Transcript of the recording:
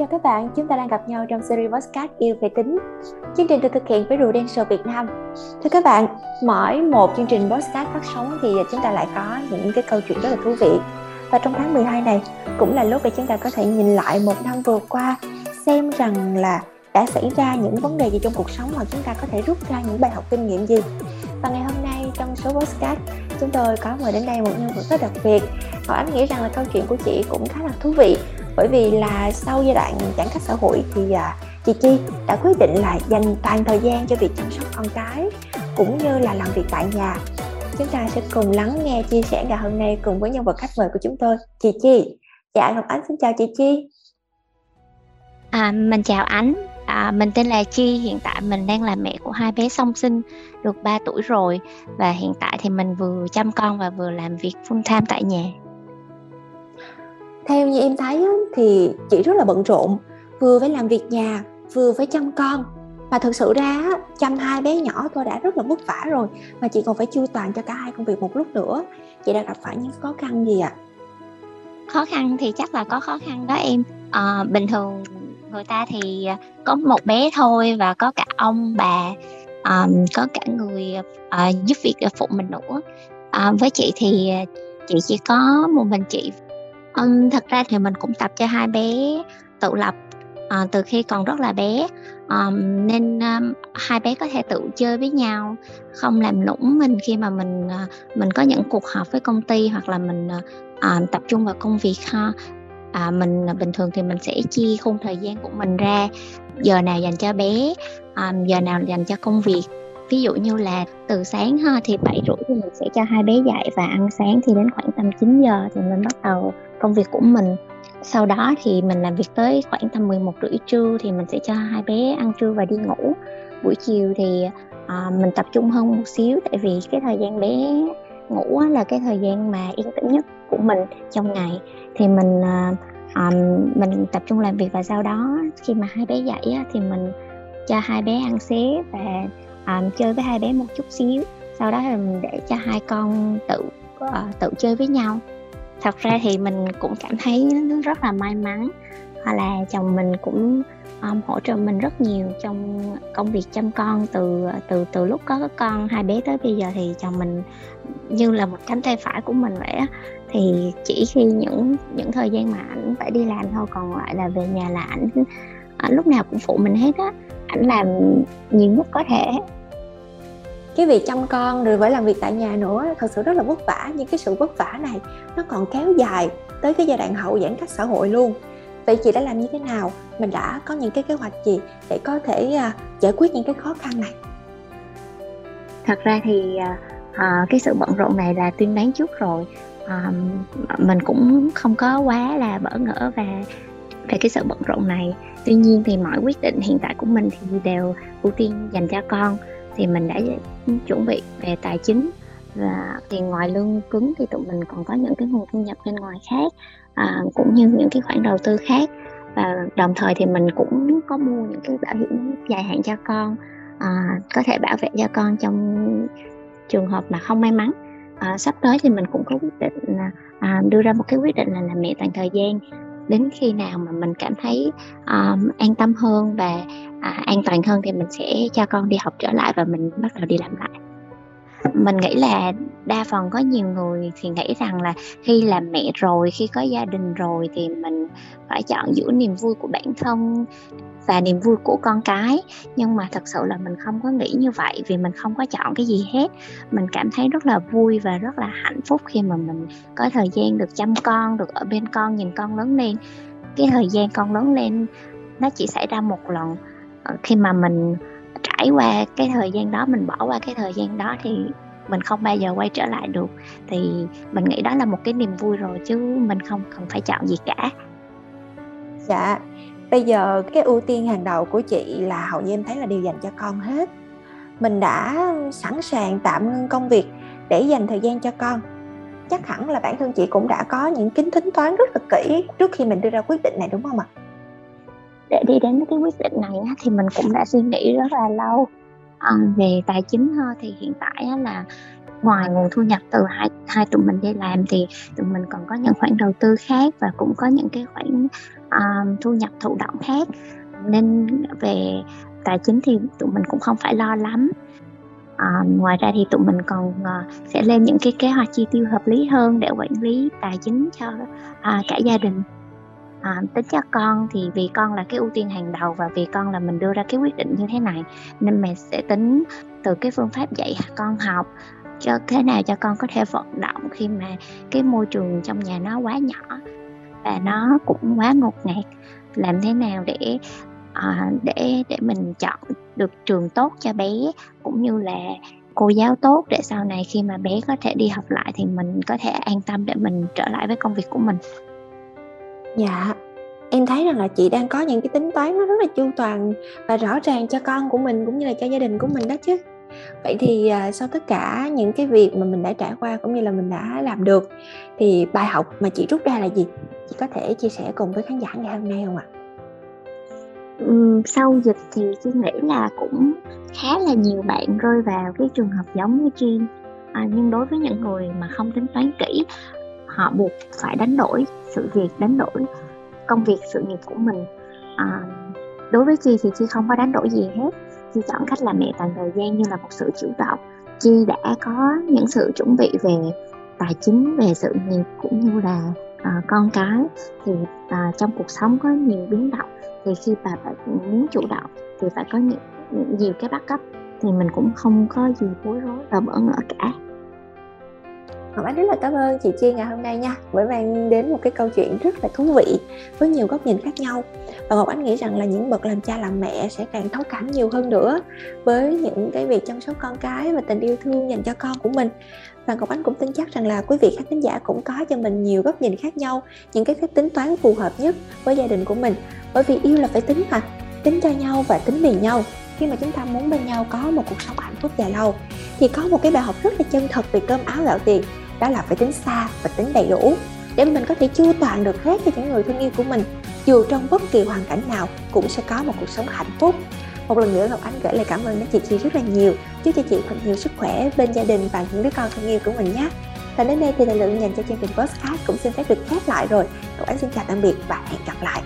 chào các bạn, chúng ta đang gặp nhau trong series podcast Yêu về tính. Chương trình được thực hiện với Rùa Đen Show Việt Nam. Thưa các bạn, mỗi một chương trình podcast phát sóng thì chúng ta lại có những cái câu chuyện rất là thú vị. Và trong tháng 12 này cũng là lúc để chúng ta có thể nhìn lại một năm vừa qua, xem rằng là đã xảy ra những vấn đề gì trong cuộc sống mà chúng ta có thể rút ra những bài học kinh nghiệm gì. Và ngày hôm nay trong số podcast chúng tôi có mời đến đây một nhân vật rất đặc biệt. Và anh nghĩ rằng là câu chuyện của chị cũng khá là thú vị bởi vì là sau giai đoạn giãn cách xã hội thì à, chị Chi đã quyết định là dành toàn thời gian cho việc chăm sóc con cái cũng như là làm việc tại nhà. Chúng ta sẽ cùng lắng nghe chia sẻ ngày hôm nay cùng với nhân vật khách mời của chúng tôi chị Chi. Dạ Ngọc Ánh xin chào chị Chi. À, mình chào Ánh. À, mình tên là Chi hiện tại mình đang là mẹ của hai bé song sinh được 3 tuổi rồi và hiện tại thì mình vừa chăm con và vừa làm việc full time tại nhà theo như em thấy thì chị rất là bận rộn vừa phải làm việc nhà vừa phải chăm con. Mà thực sự ra chăm hai bé nhỏ tôi đã rất là vất vả rồi mà chị còn phải chu toàn cho cả hai công việc một lúc nữa. Chị đã gặp phải những khó khăn gì ạ? À? khó khăn thì chắc là có khó khăn đó em. À, bình thường người ta thì có một bé thôi và có cả ông bà um, có cả người uh, giúp việc ờ, phụ mình nữa. Uh, với chị thì chị chỉ có một mình chị um, thật ra thì mình cũng tập cho hai bé tự lập uh, từ khi còn rất là bé. Um, nên um, hai bé có thể tự chơi với nhau không làm lũng mình khi mà mình uh, mình có những cuộc họp với công ty hoặc là mình uh, tập trung vào công việc ha. À, mình bình thường thì mình sẽ chia khung thời gian của mình ra. Giờ nào dành cho bé um, giờ nào dành cho công việc. Ví dụ như là từ sáng ha thì bảy rưỡi thì mình sẽ cho hai bé dậy và ăn sáng thì đến khoảng tầm 9 giờ thì mình bắt đầu công việc của mình. Sau đó thì mình làm việc tới khoảng tầm 11 rưỡi trưa thì mình sẽ cho hai bé ăn trưa và đi ngủ. Buổi chiều thì à, mình tập trung hơn một xíu tại vì cái thời gian bé ngủ là cái thời gian mà yên tĩnh nhất của mình trong ngày. Thì mình à, à, mình tập trung làm việc và sau đó khi mà hai bé dậy á, thì mình cho hai bé ăn xế và à, chơi với hai bé một chút xíu. Sau đó là mình để cho hai con tự à, tự chơi với nhau thật ra thì mình cũng cảm thấy rất là may mắn hoặc là chồng mình cũng um, hỗ trợ mình rất nhiều trong công việc chăm con từ từ từ lúc có con hai bé tới bây giờ thì chồng mình như là một cánh tay phải của mình vậy á. Thì chỉ khi những những thời gian mà ảnh phải đi làm thôi còn lại là về nhà là ảnh ảnh lúc nào cũng phụ mình hết á. Ảnh làm nhiều nhất có thể cái việc chăm con rồi phải làm việc tại nhà nữa thật sự rất là vất vả. Nhưng cái sự vất vả này nó còn kéo dài tới cái giai đoạn hậu giãn cách xã hội luôn. Vậy chị đã làm như thế nào? Mình đã có những cái kế hoạch gì để có thể uh, giải quyết những cái khó khăn này? Thật ra thì uh, cái sự bận rộn này là tuyên đoán trước rồi. Uh, mình cũng không có quá là bỡ ngỡ và về cái sự bận rộn này. Tuy nhiên thì mọi quyết định hiện tại của mình thì đều ưu tiên dành cho con. Thì mình đã chuẩn bị về tài chính và thì ngoài lương cứng thì tụi mình còn có những cái nguồn thu nhập bên ngoài khác à, cũng như những cái khoản đầu tư khác. Và đồng thời thì mình cũng có mua những cái bảo hiểm dài hạn cho con à, có thể bảo vệ cho con trong trường hợp mà không may mắn. À, sắp tới thì mình cũng có quyết định là à, đưa ra một cái quyết định là làm mẹ toàn thời gian đến khi nào mà mình cảm thấy um, an tâm hơn và à, an toàn hơn thì mình sẽ cho con đi học trở lại và mình bắt đầu đi làm lại. Mình nghĩ là đa phần có nhiều người thì nghĩ rằng là khi làm mẹ rồi khi có gia đình rồi thì mình phải chọn giữa niềm vui của bản thân và niềm vui của con cái. Nhưng mà thật sự là mình không có nghĩ như vậy vì mình không có chọn cái gì hết. Mình cảm thấy rất là vui và rất là hạnh phúc khi mà mình có thời gian được chăm con, được ở bên con, nhìn con lớn lên. Cái thời gian con lớn lên, nó chỉ xảy ra một lần. Ờ, khi mà mình trải qua cái thời gian đó, mình bỏ qua cái thời gian đó thì mình không bao giờ quay trở lại được. Thì mình nghĩ đó là một cái niềm vui rồi chứ mình không cần phải chọn gì cả. Dạ bây giờ cái ưu tiên hàng đầu của chị là hầu như em thấy là đều dành cho con hết. Mình đã sẵn sàng tạm ngưng công việc để dành thời gian cho con. Chắc hẳn là bản thân chị cũng đã có những kính tính toán rất là kỹ trước khi mình đưa ra quyết định này đúng không ạ? Để đi đến cái quyết định này thì mình cũng đã suy nghĩ rất là lâu. À, về tài chính thì hiện tại là ngoài nguồn thu nhập từ hai hai tụi mình đi làm thì tụi mình còn có những khoản đầu tư khác và cũng có những cái khoản um, thu nhập thụ động khác. Nên về tài chính thì tụi mình cũng không phải lo lắm. À, ngoài ra thì tụi mình còn uh, sẽ lên những cái kế hoạch chi tiêu hợp lý hơn để quản lý tài chính cho uh, cả gia đình. À, tính cho con thì vì con là cái ưu tiên hàng đầu và vì con là mình đưa ra cái quyết định như thế này nên mẹ sẽ tính từ cái phương pháp dạy con học cho thế nào cho con có thể vận động khi mà cái môi trường trong nhà nó quá nhỏ và nó cũng quá ngột ngạt. Làm thế nào để à, để để mình chọn được trường tốt cho bé cũng như là cô giáo tốt để sau này khi mà bé có thể đi học lại thì mình có thể an tâm để mình trở lại với công việc của mình? Dạ em thấy rằng là chị đang có những cái tính toán nó rất là chu toàn và rõ ràng cho con của mình cũng như là cho gia đình của mình đó chứ. Vậy thì uh, sau tất cả những cái việc mà mình đã trải qua cũng như là mình đã làm được thì bài học mà chị rút ra là gì? Chị có thể chia sẻ cùng với khán giả ngày hôm nay không ạ? Sau dịch thì chị nghĩ là cũng khá là nhiều bạn rơi vào cái trường hợp giống như chị, à, nhưng đối với những người mà không tính toán kỹ họ buộc phải đánh đổi sự việc đánh đổi công việc sự nghiệp của mình. À, đối với chi thì chi không có đánh đổi gì hết. Chi chọn cách làm mẹ toàn thời gian như là một sự chủ động. Chi đã có những sự chuẩn bị về tài chính về sự nghiệp cũng như là à, con cái thì à, trong cuộc sống có nhiều biến động. Thì khi bà phải muốn chủ động thì phải có nhiều, nhiều cái bắt cấp thì mình cũng không có gì bối rối và bỡ ngỡ cả. Ngọc Ánh rất là cảm ơn chị Chi ngày hôm nay nha. Bởi mang đến một cái câu chuyện rất là thú vị với nhiều góc nhìn khác nhau. Và Ngọc Ánh nghĩ rằng là những bậc làm cha làm mẹ sẽ càng thấu cảm nhiều hơn nữa với những cái việc chăm sóc con cái và tình yêu thương dành cho con của mình. Và Ngọc Ánh cũng tin chắc rằng là quý vị khán thính giả cũng có cho mình nhiều góc nhìn khác nhau, những cái phép tính toán phù hợp nhất với gia đình của mình. Bởi vì yêu là phải tính mà, tính cho nhau và tính vì nhau. Khi mà chúng ta muốn bên nhau có một cuộc sống hạnh phúc dài lâu, thì có một cái bài học rất là chân thật về cơm áo gạo tiền đó là phải tính xa và tính đầy đủ để mình có thể chu toàn được hết cho những người thân yêu của mình. Dù trong bất kỳ hoàn cảnh nào cũng sẽ có một cuộc sống hạnh phúc. Một lần nữa, Ngọc anh gửi lời cảm ơn đến chị Chi rất là nhiều. Chúc cho chị thật nhiều sức khỏe bên gia đình và những đứa con thân yêu của mình nhé. Và đến đây thì thời lượng dành cho chương trình podcast cũng xin phép được khép lại rồi. Ngọc anh xin chào tạm biệt và hẹn gặp lại.